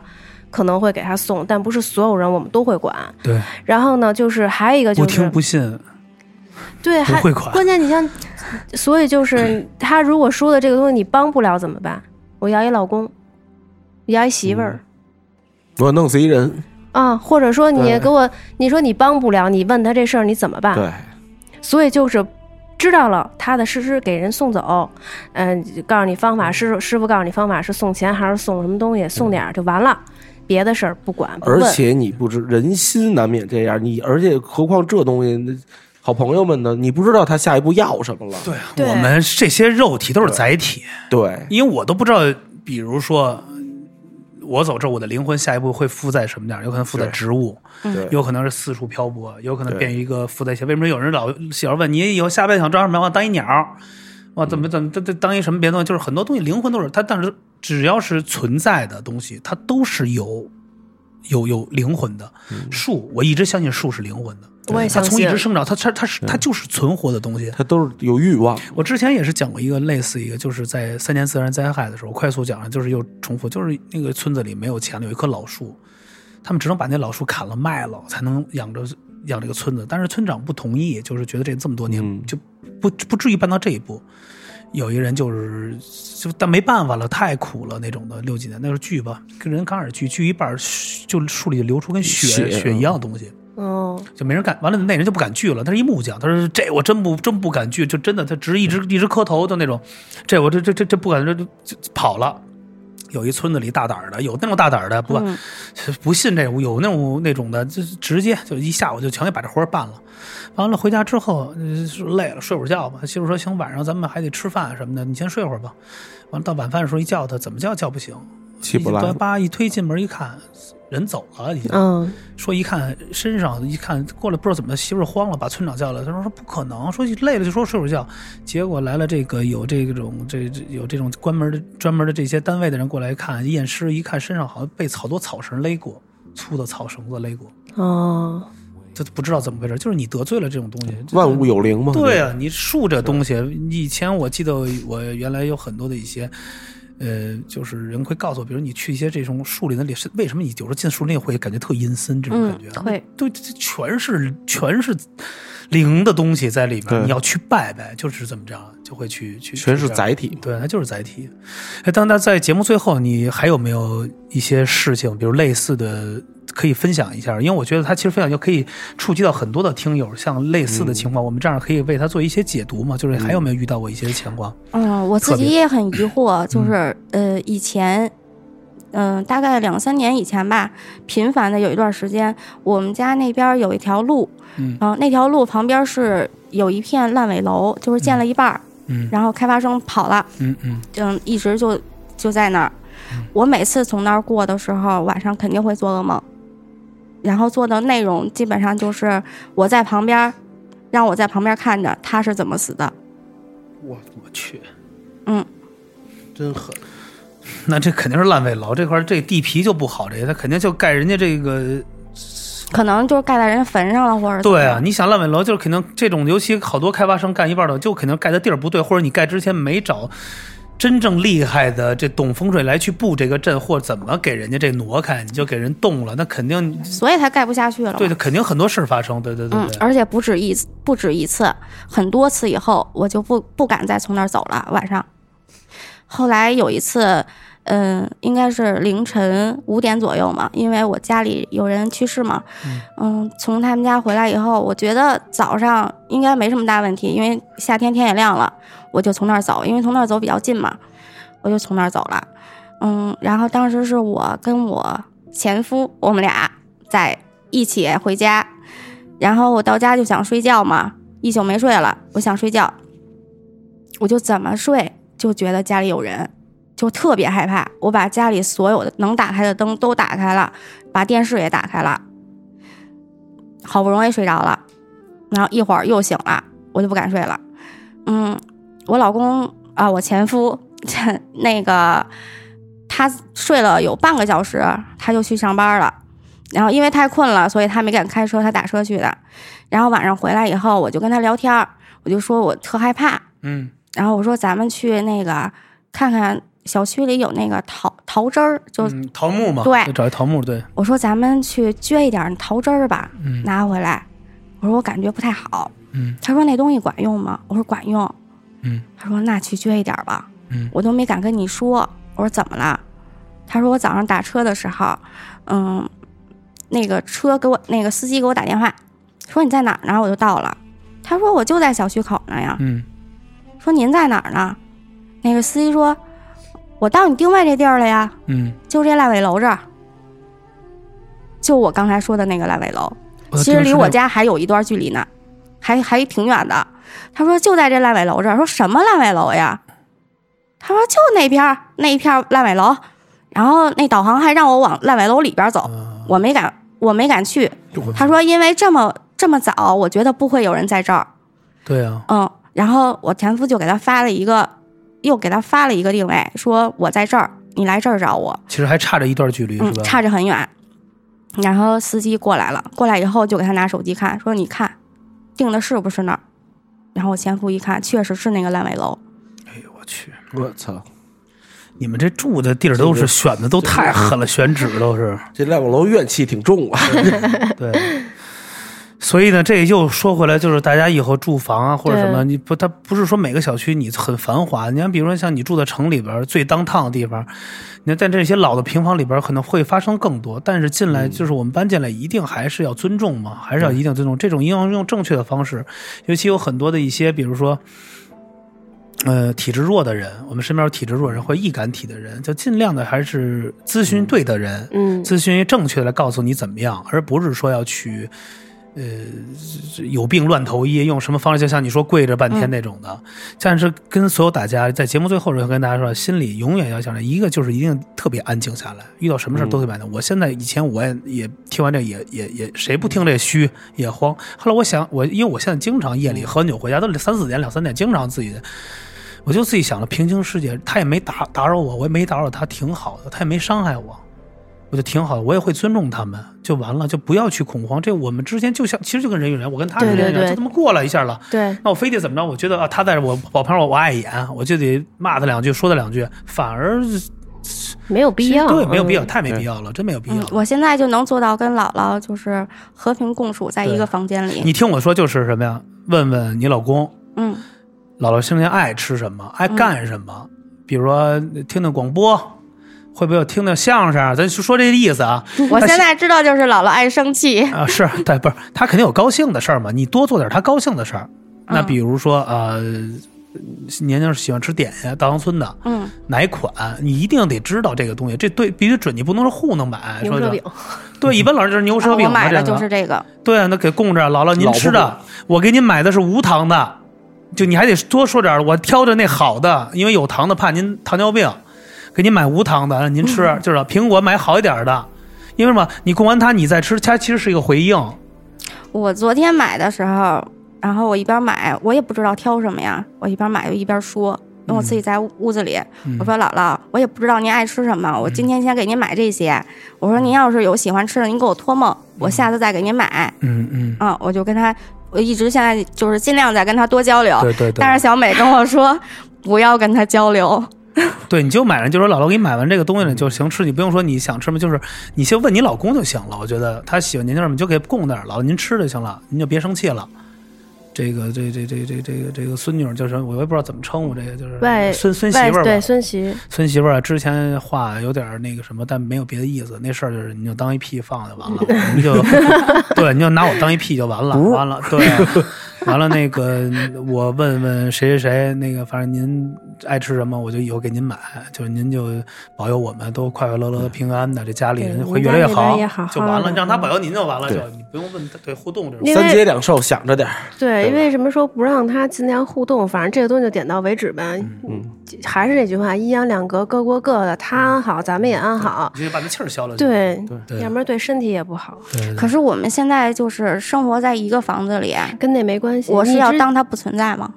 可能会给他送，但不是所有人我们都会管。对。然后呢，就是还有一个就是不听不信。对，还关键你像，所以就是 <clears throat> 他如果说的这个东西你帮不了怎么办？我要一老公，要一媳妇儿，我弄死一人啊！或者说你给我，你说你帮不了，你问他这事儿你怎么办？对，所以就是知道了，踏踏实实给人送走，嗯，告诉你方法，师师傅告诉你方法是送钱还是送什么东西，送点儿就完了，别的事儿不管。而且你不知人心难免这样，你而且何况这东西那。好朋友们呢，你不知道他下一步要什么了。对，对我们这些肉体都是载体，对，因为我都不知道，比如说。我走之后，我的灵魂下一步会附在什么地儿？有可能附在植物，对有可能是四处漂泊，有可能变一个附在一些。为什么有人老喜欢问你以后下辈子想当什么？我当一鸟，哇，怎么怎么这这当一什么别的东西？就是很多东西灵魂都是它，但是只要是存在的东西，它都是有有有灵魂的。树，我一直相信树是灵魂的，它我也相信从一直生长，它它它是它就是存活的东西。它都是有欲望。我之前也是讲过一个类似一个，就是在三年自然灾害的时候，快速讲了，就是又重复，就是那个村子里没有钱了，有一棵老树，他们只能把那老树砍了卖了，才能养着养这个村子。但是村长不同意，就是觉得这这么多年嗯就不不至于办到这一步。有一个人就是就但没办法了，太苦了那种的。六几年那时候锯吧，跟人刚开始锯，锯一半就树里流出跟血血血一样的东西。哦，就没人敢，完了那人就不敢锯了。他是一木匠，他说这我真不真不敢锯，就真的他直一直一直磕头的那种，这我这这这这不敢，这这这跑了。有一村子里大胆儿的，有那种大胆儿的，不、嗯不信这个，有那种那种的，就直接就一下午就全给把这活儿办了。完了回家之后，累了睡会儿觉吧。媳妇说行，晚上咱们还得吃饭什么的，你先睡会儿吧。完了到晚饭的时候一叫他，怎么叫叫不醒，起不来了叭一推进门一看，人走了已经。嗯，说一看身上一看过来不知道怎么媳妇儿慌了，把村长叫来，他说说不可能，说累了就说睡会儿觉，结果来了这个有这种这这有这种关门的专门的这些单位的人过来看验尸，一看身上好像被好多草绳勒过，粗的草绳子勒过，哦，这不知道怎么回事，就是你得罪了这种东西，万物有灵嘛。对啊，你树这东西，以前我记得我原来有很多的一些，呃，就是人会告诉我，比如你去一些这种树林的里，是为什么你有时候进树林会感觉特阴森这种感觉？嗯会，对，全是全是灵的东西在里面，你要去拜拜，就是怎么着，就会去去，全是载体。对，它就是载体。哎，当然在节目最后，你还有没有一些事情，比如类似的，可以分享一下？因为我觉得它其实分享就可以触及到很多的听友，像类似的情况，我们这样可以为他做一些解读嘛？就是还有没有遇到过一些情况？嗯，我自己也很疑惑，就是呃，以前，嗯、大概两三年以前吧，频繁的有一段时间，我们家那边有一条路，嗯然后那条路旁边是有一片烂尾楼，就是建了一半儿，嗯然后开发商跑了，嗯嗯嗯，一直就就在那儿。我每次从那儿过的时候，晚上肯定会做噩梦，然后做的内容基本上就是我在旁边，让我在旁边看着他是怎么死的。我我去，嗯真狠。那这肯定是烂尾楼这块儿，这地皮就不好，这个它肯定就盖人家这个。可能就是盖在人家坟上了，或者对啊，你想烂尾楼就是肯定这种，尤其好多开发商干一半的，就肯定盖的地儿不对，或者你盖之前没找真正厉害的这懂风水来去布这个阵，或怎么给人家这挪开，你就给人动了，那肯定所以才盖不下去了。对的，肯定很多事儿发生，对对对嗯对，，而且不止一次，不止一次，很多次以后，我就不不敢再从那儿走了。晚上，后来有一次，嗯，应该是凌晨五点左右嘛，因为我家里有人去世嘛，嗯，从他们家回来以后，我觉得早上应该没什么大问题，因为夏天天也亮了，我就从那儿走，因为从那儿走比较近嘛，我就从那儿走了。嗯，然后当时是我跟我前夫，我们俩在一起回家，然后我到家就想睡觉嘛，一宿没睡了，我想睡觉，我就怎么睡就觉得家里有人，就特别害怕。我把家里所有的能打开的灯都打开了，把电视也打开了，好不容易睡着了，然后一会儿又醒了，我就不敢睡了。嗯，我老公啊，我前夫那个他睡了有半个小时，他就去上班了。然后因为太困了，所以他没敢开车，他打车去的。然后晚上回来以后，我就跟他聊天儿，我就说我特害怕。嗯然后我说咱们去那个看看小区里有那个桃桃汁儿，就、嗯，桃木嘛，对找一桃木，对，我说咱们去撅一点桃汁儿吧，嗯拿回来。我说我感觉不太好。嗯他说那东西管用吗？我说管用。嗯他说那去撅一点吧。嗯我都没敢跟你说。我说怎么了？他说我早上打车的时候，嗯，那个车给我那个司机给我打电话，说你在哪儿呢？我就到了。他说我就在小区口呢呀。嗯说您在哪儿呢？那个司机说，我到你定位这地儿了呀，嗯，就这烂尾楼这儿，就我刚才说的那个烂尾楼。其实离我家还有一段距离呢。还还挺远的。他说就在这烂尾楼这儿。说什么烂尾楼呀？他说就那边儿那一片烂尾楼。然后那导航还让我往烂尾楼里边走，我没敢，我没敢去。他说因为这么这么早，我觉得不会有人在这儿。对啊，嗯，然后我前夫就给他发了一个，又给他发了一个定位，说我在这儿，你来这儿找我。其实还差着一段距离，是吧？差着很远。然后司机过来了，过来以后就给他拿手机看，说你看，定的是不是那儿？然后我前夫一看，确实是那个烂尾楼。哎呦我去！我操！你们这住的地儿都是选的都太狠了，选址都是。这烂尾楼怨气挺重啊。对。<laughs> 所以呢，这又说回来，就是大家以后住房啊，或者什么，你不，它不是说每个小区你很繁华。你看，比如说像你住在城里边最当趟的地方，你看在这些老的平房里边可能会发生更多。但是进来就是我们搬进来，一定还是要尊重嘛，还是要一定尊重。这种应该用正确的方式，尤其有很多的一些，比如说，呃，体质弱的人，我们身边有体质弱人或易感体的人，就尽量的还是咨询对的人，嗯，咨询正确的来告诉你怎么样，而不是说要去。呃，有病乱投医，用什么方式？就像你说跪着半天那种的。但是跟所有大家在节目最后时候跟大家说，心里永远要想着一个，就是一定特别安静下来，遇到什么事都特别安静。我现在以前我也也听完这也也也谁不听这虚也慌。后来我想，我因为我现在经常夜里喝完酒回家都三四点两三点，经常自己，我就自己想了平行世界，他也没打打扰我，我也没打扰他，挺好的，他也没伤害我。我就挺好的，我也会尊重他们，就完了，就不要去恐慌。这我们之间就像，其实就跟人与人，我跟他之间就这么过了一下了。对，那我非得怎么着？我觉得啊，他在我我旁边，我碍眼，我就得骂他两句，说他两句，反而没有必要。对，没有必要，太没必要了，真没有必要。我现在就能做到跟姥姥就是和平共处在一个房间里。你听我说，就是什么呀？问问你老公，嗯，姥姥生前爱吃什么，爱干什么？比如说听听广播。会不会有听听相声？咱说这意思啊。<laughs> 我现在知道就是姥姥爱生气啊，是 <laughs> 对，不是他肯定有高兴的事儿嘛。你多做点他高兴的事儿。那比如说呃，年轻喜欢吃点心，稻香村的，嗯，哪款你一定得知道这个东西，这对必须准，你不能是糊弄买。牛舌饼，<laughs> 对，一般老人就是牛舌饼。我买的就是这个。对啊，那给供着姥姥您吃的，我给您买的是无糖的，就你还得多说点我挑着那好的，因为有糖的怕您糖尿病。给您买无糖的，让您吃，就是苹果买好一点的，因为什么？你供完它，你再吃，它其实是一个回应。我昨天买的时候，然后我一边买，我也不知道挑什么呀，我一边买就一边说，因为我自己在屋子里，我说姥姥，我也不知道您爱吃什么，我今天先给您买这些。我说您要是有喜欢吃的，您给我托梦，我下次再给您买。嗯嗯，啊，我就跟他，我一直现在就是尽量在跟他多交流。对对对。但是小美跟我说，不要跟他交流。<laughs> 对，你就买了，就说姥姥给你买完这个东西了就行吃，你不用说你想吃吗？就是你先问你老公就行了。我觉得他喜欢您什么，就给供那儿，姥姥您吃就行了，您就别生气了。这个这这这这这个这个孙女就是我也不知道怎么称呼这个，就是外孙孙媳妇儿对孙媳孙媳妇儿之前话有点那个什么，但没有别的意思。那事儿就是你就当一屁放就完了，你就 <laughs> 对，你就拿我当一屁就完了，完了对，完了那个我问问谁谁谁那个，反正您爱吃什么，我就以后给您买，就是您就保佑我们都快快乐乐、平安的，这家里人会越来越好，就完了，让他保佑您就完了，就你不用问他对互动这种三节两寿，想着点儿对。为什么说不让他尽量互动？反正这个东西就点到为止呗。嗯，还是那句话，阴阳两隔，各过各的。他安好，咱们也安好。就把那气儿消了。对对，要不然对身体也不好。可是我们现在就是生活在一个房子里，跟那没关系。我是要当他不存在吗？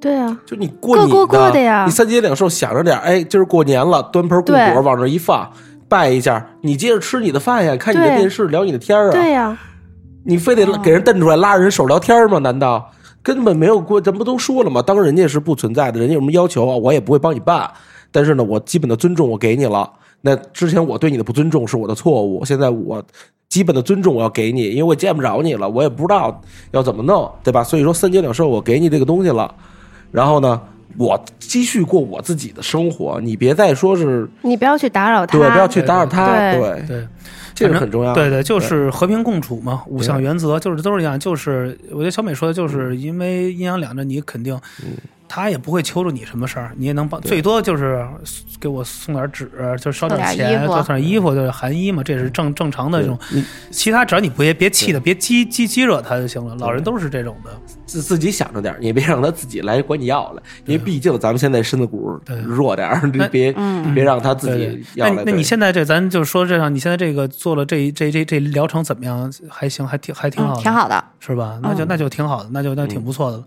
对啊，就你过各过各的呀。你三节两寿，想着点。哎，今儿过年了，端盆供果往这一放，拜一下，你接着吃你的饭呀，看你的电视，聊你的天儿啊。对呀。你非得给人瞪出来拉着人手聊天吗？难道根本没有过？咱不都说了吗？当人家是不存在的，人家有什么要求啊？我也不会帮你办。但是呢，我基本的尊重我给你了。那之前我对你的不尊重是我的错误，现在我基本的尊重我要给你，因为我见不着你了，我也不知道要怎么弄，对吧？所以说三节两寿，我给你这个东西了。然后呢，我继续过我自己的生活，你别再说是，你不要去打扰他，对，不要去打扰他，对。对。这个很重要，对对，就是和平共处嘛，五项原则就是都是一样。就是我觉得小美说的，就是因为阴阳两着，你肯定他也不会求着你什么事儿，你也能帮，最多就是给我送点纸，就烧点钱，衣服多送点衣服，就是寒衣嘛，这是正正常的这种你。其他只要你别别气的，别激激激惹他就行了。老人都是这种的，自自己想着点儿，也别让他自己来管你要了，因为毕竟咱们现在身子骨弱点儿，你别别让他自己要来。那那你现在这，咱就说这样，你现在这个做了这这这这疗程怎么样？还行，还挺还挺好挺好的。是吧？那就嗯那就挺好的，那就那挺不错的了。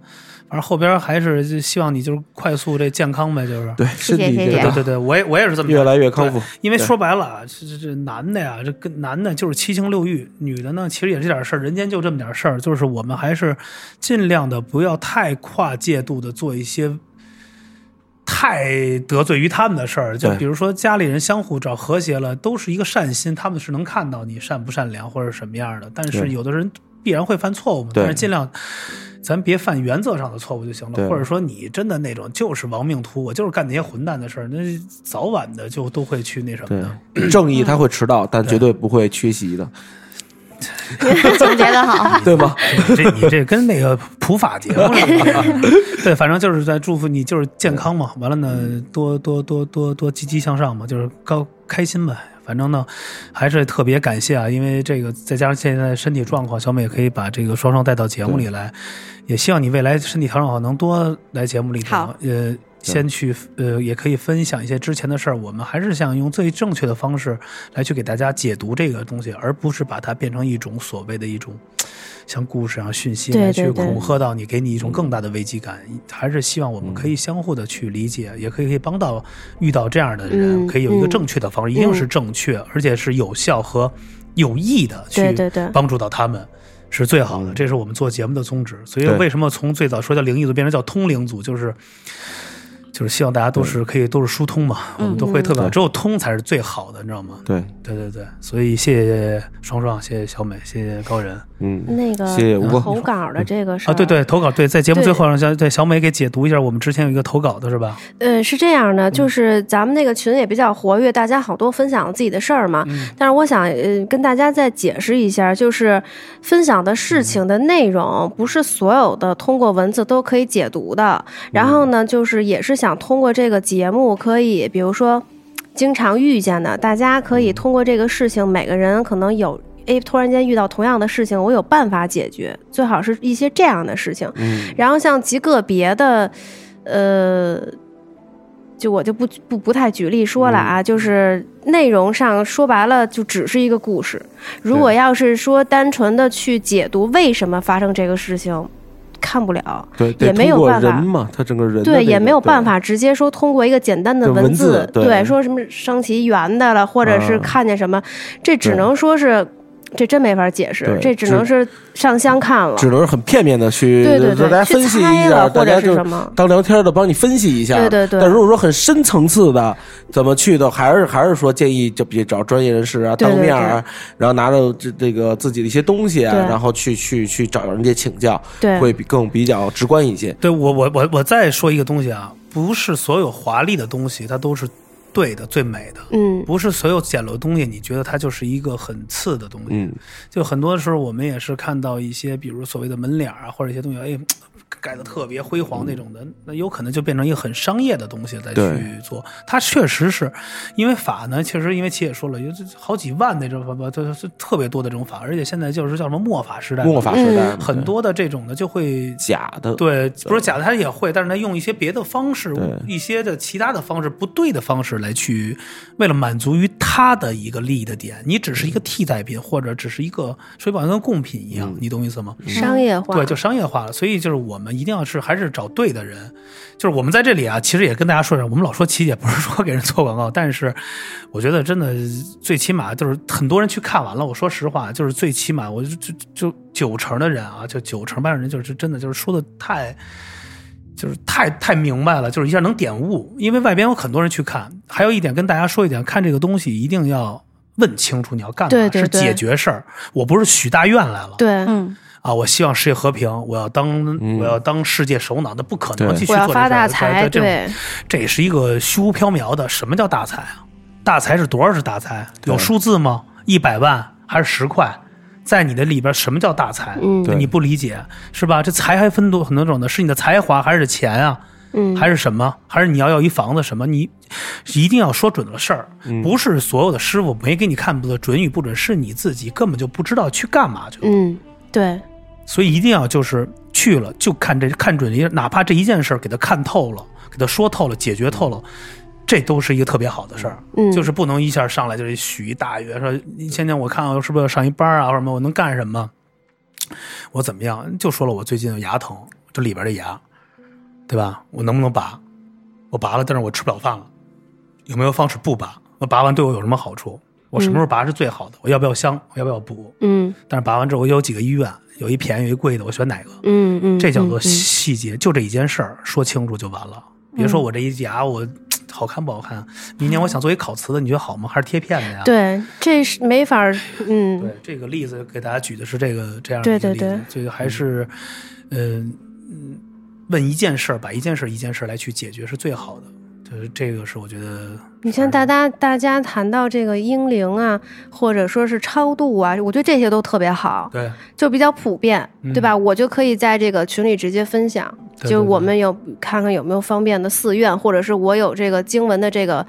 反正后边还是就希望你就是快速这健康呗，就是。对身体对对对，我也我也是这么越来越康复。因为说白了啊，这这这男的呀，这跟男的就是七情六欲，女的呢其实也是这点事儿，人间就这么点事儿，就是我们还是尽量的不要太跨界度的做一些太得罪于他们的事儿。就比如说家里人相互找和谐了，都是一个善心，他们是能看到你善不善良或者什么样的。但是有的人必然会犯错误嘛，但是尽量。咱别犯原则上的错误就行了，或者说你真的那种就是亡命徒，我就是干那些混蛋的事儿，那早晚的就都会去那什么的。对，正义他会迟到，但绝对不会缺席的，<laughs> 总结的好，<laughs> 对吗？<laughs> 这你这跟那个普法节目似的，对，反正就是在祝福你，就是健康嘛。完了呢，多多多多多积极向上嘛，就是高开心呗。反正呢，还是特别感谢啊，因为这个再加上现在身体状况，小美也可以把这个双双带到节目里来，也希望你未来身体调整好，能多来节目里头好。呃，先去呃，也可以分享一些之前的事儿。我们还是想用最正确的方式来去给大家解读这个东西，而不是把它变成一种所谓的一种像故事啊、讯息来去恐吓到你，给你一种更大的危机感。还是希望我们可以相互的去理解，也可以可以帮到遇到这样的人，嗯可以有一个嗯正确的方式，一定是正确，而且是有效和有益的去帮助到他们。是最好的，这是我们做节目的宗旨。所以为什么从最早说叫灵异组变成叫通灵组，就是就是希望大家都是可以都是疏通嘛，我们都会特别好，只有通才是最好的，你知道吗？对，对对对，所以谢谢双双，谢谢小美，谢谢高人嗯，那个谢谢吴哥投稿的这个事儿啊！对对，投稿对，在节目最后让小对小美给解读一下，我们之前有一个投稿的是吧？嗯，是这样的，就是咱们那个群也比较活跃，大家好多分享自己的事儿嘛。但是我想呃跟大家再解释一下，就是分享的事情的内容不是所有的通过文字都可以解读的。然后呢，就是也是想通过这个节目，可以比如说经常遇见的，大家可以通过这个事情，每个人可能有。诶，突然间遇到同样的事情，我有办法解决，最好是一些这样的事情。嗯然后像极个别的，呃，就我就不不不太举例说了啊，就是内容上说白了就只是一个故事。如果要是说单纯的去解读为什么发生这个事情，看不了。对，也没有办法人嘛，他整个人的对，也没有办法直接说通过一个简单的的文字字，对说什么升旗圆的了，或者是啊看见什么，这只能说是，这真没法解释，这只只能是上香看了。只能是很片面的去对对对让大家分析一下，或者大家就是什么当聊天的帮你分析一下。对对对但如果说很深层次的怎么去的，还是还是说建议就别找专业人士啊，当面啊，然后拿着这这个自己的一些东西啊，然后去去去找人家请教，对会比更比较直观一些。对我我我我再说一个东西啊，不是所有华丽的东西它都是对的、最美的。嗯，不是所有简陋的东西，你觉得它就是一个很次的东西。嗯，就很多时候我们也是看到一些，比如所谓的门脸儿啊，或者一些东西，哎，盖的特别辉煌那种的，那有可能就变成一个很商业的东西再去做。它确实是因为法呢，确实因为七也说了，有这好几万那种法，不，这是特别多的这种法，而且现在就是叫什么末法时代嘛，末法时代嗯很多的这种的就会假的，对，不是假的，它也会，但是它用一些别的方式，一些的其他的方式，不对的方式来去，为了满足于他的一个利益的点，你只是一个替代品，或者只是一个说白了跟贡品一样，你懂意思吗？商业化，对，就商业化了。所以就是我们一定要是还是找对的人。就是我们在这里啊，其实也跟大家说一下，我们老说琪姐不是说给人做广告，但是我觉得真的最起码就是很多人去看完了，我说实话，就是最起码我就就就九成的人啊，就九成半的人就是真的就是说的太。就是太太明白了，就是一下能点悟，因为外边有很多人去看。还有一点跟大家说一点，看这个东西一定要问清楚你要干嘛，对对对是解决事儿。我不是许大愿来了，对，嗯，啊，我希望世界和平，我要当、我要当世界首脑，那不可能对继续我要发做这事儿大财，这对，这也是一个虚无缥缈的。什么叫大财啊？大财是多少是大财？有数字吗？一百万还是十块？在你的里边，什么叫大财？嗯对你不理解是吧？这财还分多很多种的，是你的才华还是钱啊？嗯，还是什么？还是你要要一房子什么？你一定要说准了事儿，不是所有的师傅没给你看的准与不准，是你自己根本就不知道去干嘛去了。嗯，对，所以一定要就是去了就看这看准一，哪怕这一件事儿给他看透了，给他说透了，解决透了。这都是一个特别好的事儿，嗯就是不能一下上来就是许一大愿，说你前天我看我是不是要上一班啊，或者什么我能干什么，我怎么样？就说了我最近牙疼，这里边的牙，对吧？我能不能拔？我拔了，但是我吃不了饭了，有没有方式不拔？我拔完对我有什么好处？我什么时候拔是最好的？我要不要镶？我要不要补？嗯但是拔完之后，我有几个医院，有一便宜，有一贵的，我选哪个？嗯嗯，这叫做细节，就这一件事儿说清楚就完了。别说我这一牙我 <tsk> 好看不好看，明年我想做一烤瓷的，你觉得好吗？还是贴片的呀？对，这是没法儿，嗯，对，这个例子给大家举的是这个这样的一个例子，对对对这个还是，嗯嗯，问一件事儿，把一件事儿一件事儿来去解决是最好的。就是这个是我觉得，你像大家大家谈到这个英灵啊，或者说是超度啊，我觉得这些都特别好，对就比较普遍，嗯对吧？我就可以在这个群里直接分享，对对就我们有看看有没有方便的寺院，或者是我有这个经文的这个。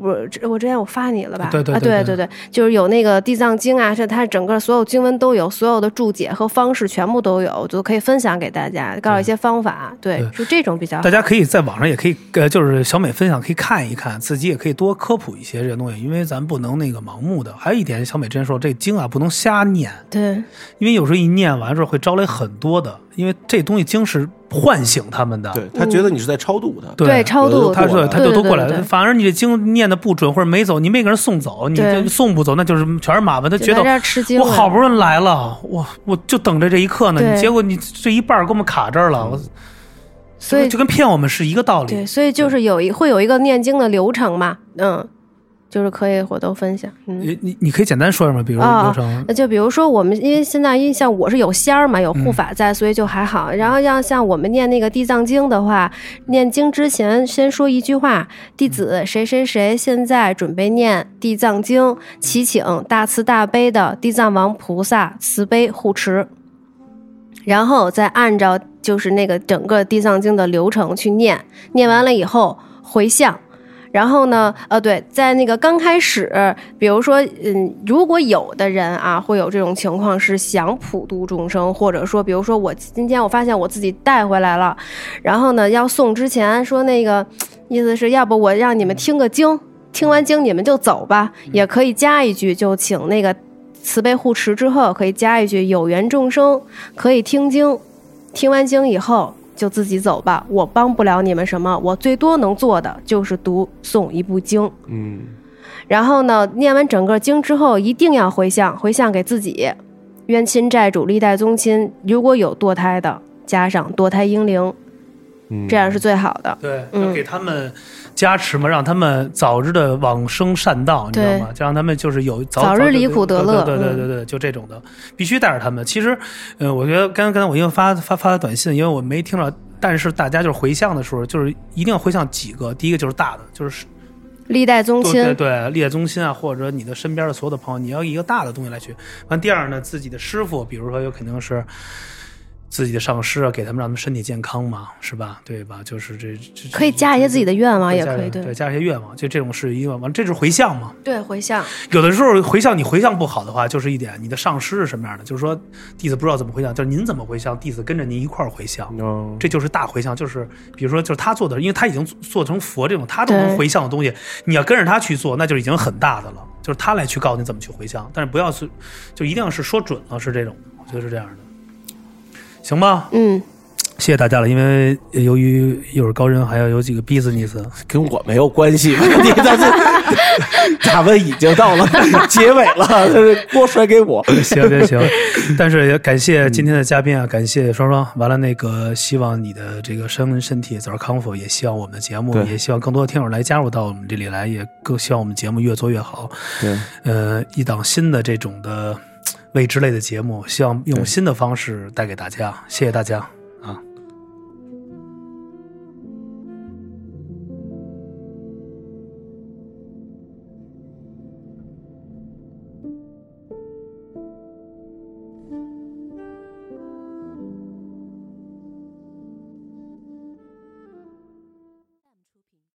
不我之前我发你了吧？对对啊，对对对对，就是有那个地藏经啊，是它整个所有经文都有，所有的注解和方式全部都有，就可以分享给大家，告诉一些方法。对，对就这种比较好大。家可以在网上也可以，呃，就是小美分享可以看一看，自己也可以多科普一些这些东西，因为咱不能那个盲目的。还有一点，小美之前说，这经啊不能瞎念，对，因为有时候一念完之后会招来很多的，因为这东西经是唤醒他们的。对他觉得你是在超度他，对对超度他说他就都过来了。反而你这经念的不准或者没走，你没给人送走，你对这送不走，那就是全是麻烦。他觉得我好不容易来了，我我就等着这一刻呢，你结果你这一半儿给我们卡这儿了，我所以就跟骗我们是一个道理。对，所以就是有一会有一个念经的流程嘛，嗯，就是可以回头分享，嗯。你你你可以简单说说吗？比如啊流程，那就比如说我们，因为现在因为像我是有仙儿嘛，有嗯护法在，所以就还好。然后要像我们念那个地藏经的话，念经之前先说一句话：弟子谁谁谁现在准备念地藏经，祈请大慈大悲的地藏王菩萨慈悲护持。然后再按照就是那个整个地藏经的流程去念，念完了以后回向。然后呢，呃，对，在那个刚开始，比如说，嗯，如果有的人啊，会有这种情况是想普度众生，或者说，比如说我今天我发现我自己带回来了，然后呢，要送之前说那个意思是要不我让你们听个经，听完经你们就走吧，也可以加一句，就请那个慈悲护持之后，可以加一句有缘众生可以听经，听完经以后就自己走吧，我帮不了你们什么，我最多能做的就是读诵一部经。嗯，然后呢，念完整个经之后，一定要回向，回向给自己，冤亲债主、历代宗亲，如果有堕胎的，加上堕胎婴灵，嗯这样是最好的。对，嗯要给他们加持嘛，让他们早日的往生善道，你知道吗？就让他们就是有早早日离苦得乐对对对嗯对对，就这种的，必须带着他们。其实，呃，我觉得刚刚才我因为发发发的短信，因为我没听着，但是大家就是回向的时候，就是一定要回向几个，第一个就是大的，就是历代宗对亲，对对，列宗亲啊，或者你的身边的所有的朋友，你要一个大的东西来去。完，第二呢，自己的师傅，比如说有肯定是自己的上师啊，给他们让他们身体健康嘛，是吧？对吧？就是这这可以加一些自己的愿望，也可以对加一些愿望，就这种是一个完，这就是回向嘛。对回向，有的时候回向你回向不好的话，就是一点你的上师是什么样的，就是说弟子不知道怎么回向，就是您怎么回向，弟子跟着您一块儿回向。哦这就是大回向，就是比如说，就是他做的，因为他已经做成佛这种他都能回向的东西，你要跟着他去做，那就已经很大的了。就是他来去告诉你怎么去回向，但是不要是，就一定要是说准了，是这种，我觉得是这样的，行吧？嗯，谢谢大家了，因为由于一会儿高人还要有几个 business，跟我没有关系。<laughs> 你但是咱们已经到了结尾了，锅甩给我。行行行，<laughs> 但是也感谢今天的嘉宾啊，感谢双双。完了，那个希望你的这个身身体早日康复，也希望我们的节目，也希望更多的听友来加入到我们这里来，也更希望我们节目越做越好。对，呃，一档新的这种的未知类的节目，希望用新的方式带给大家。谢谢大家。